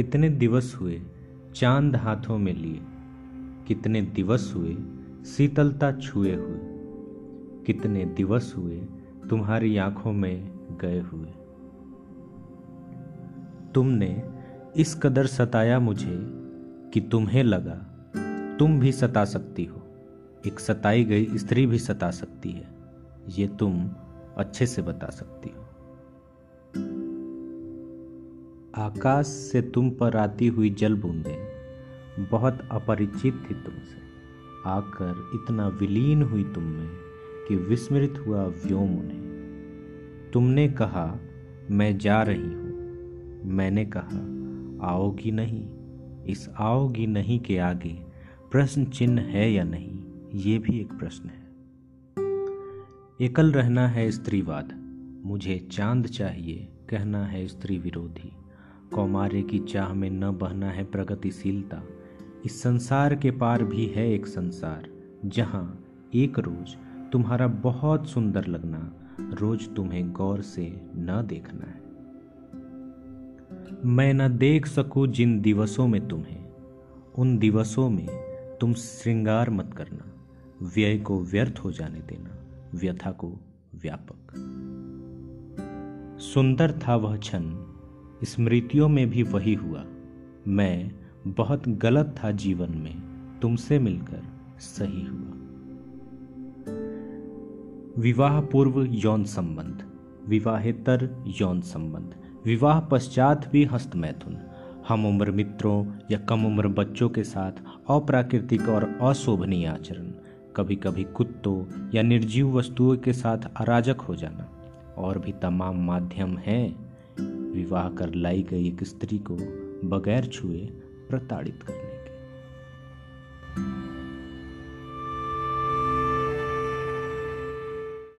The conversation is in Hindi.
कितने दिवस हुए चाँद हाथों में लिए, कितने दिवस हुए शीतलता छुए हुए, कितने दिवस हुए तुम्हारी आँखों में गए हुए। तुमने इस कदर सताया मुझे कि तुम्हें लगा तुम भी सता सकती हो, एक सताई गई स्त्री भी सता सकती है, ये तुम अच्छे से बता सकती हो। आकाश से तुम पर आती हुई जल बूंदें। बहुत अपरिचित थी तुमसे। आकर इतना विलीन हुई तुम में कि विस्मृत हुआ व्योम उन्हें। तुमने कहा, मैं जा रही हूँ। मैंने कहा, आओगी नहीं। इस आओगी नहीं के आगे प्रश्न चिन्ह है या नहीं, ये भी एक प्रश्न है। एकल रहना है स्त्रीवाद मुझे चाँद चाहिए, कहना है स्त्री विरोधी। कौमारे की चाह में न बहना है प्रगतिशीलता। इस संसार के पार भी है एक संसार, जहाँ एक रोज तुम्हारा बहुत सुंदर लगना, रोज तुम्हें गौर से न देखना है। मैं न देख सकूँ जिन दिवसों में तुम्हें, उन दिवसों में तुम श्रृंगार मत करना, व्यय को व्यर्थ हो जाने देना, व्यथा को व्यापक। सुंदर था वह क्षण स्मृतियों में भी वही हुआ। मैं बहुत गलत था जीवन में, तुमसे मिलकर सही हुआ। विवाह पूर्व यौन संबंध, विवाहेतर यौन संबंध, विवाह पश्चात भी हस्त मैथुन। हम उम्र मित्रों या कम उम्र बच्चों के साथ अप्राकृतिक और अशोभनीय आचरण कभी कभी कुत्तों या निर्जीव वस्तुओं के साथ अराजक हो जाना, और भी तमाम माध्यम हैं। विवाह कर लाई गई एक स्त्री को बगैर छुए प्रताड़ित करने के।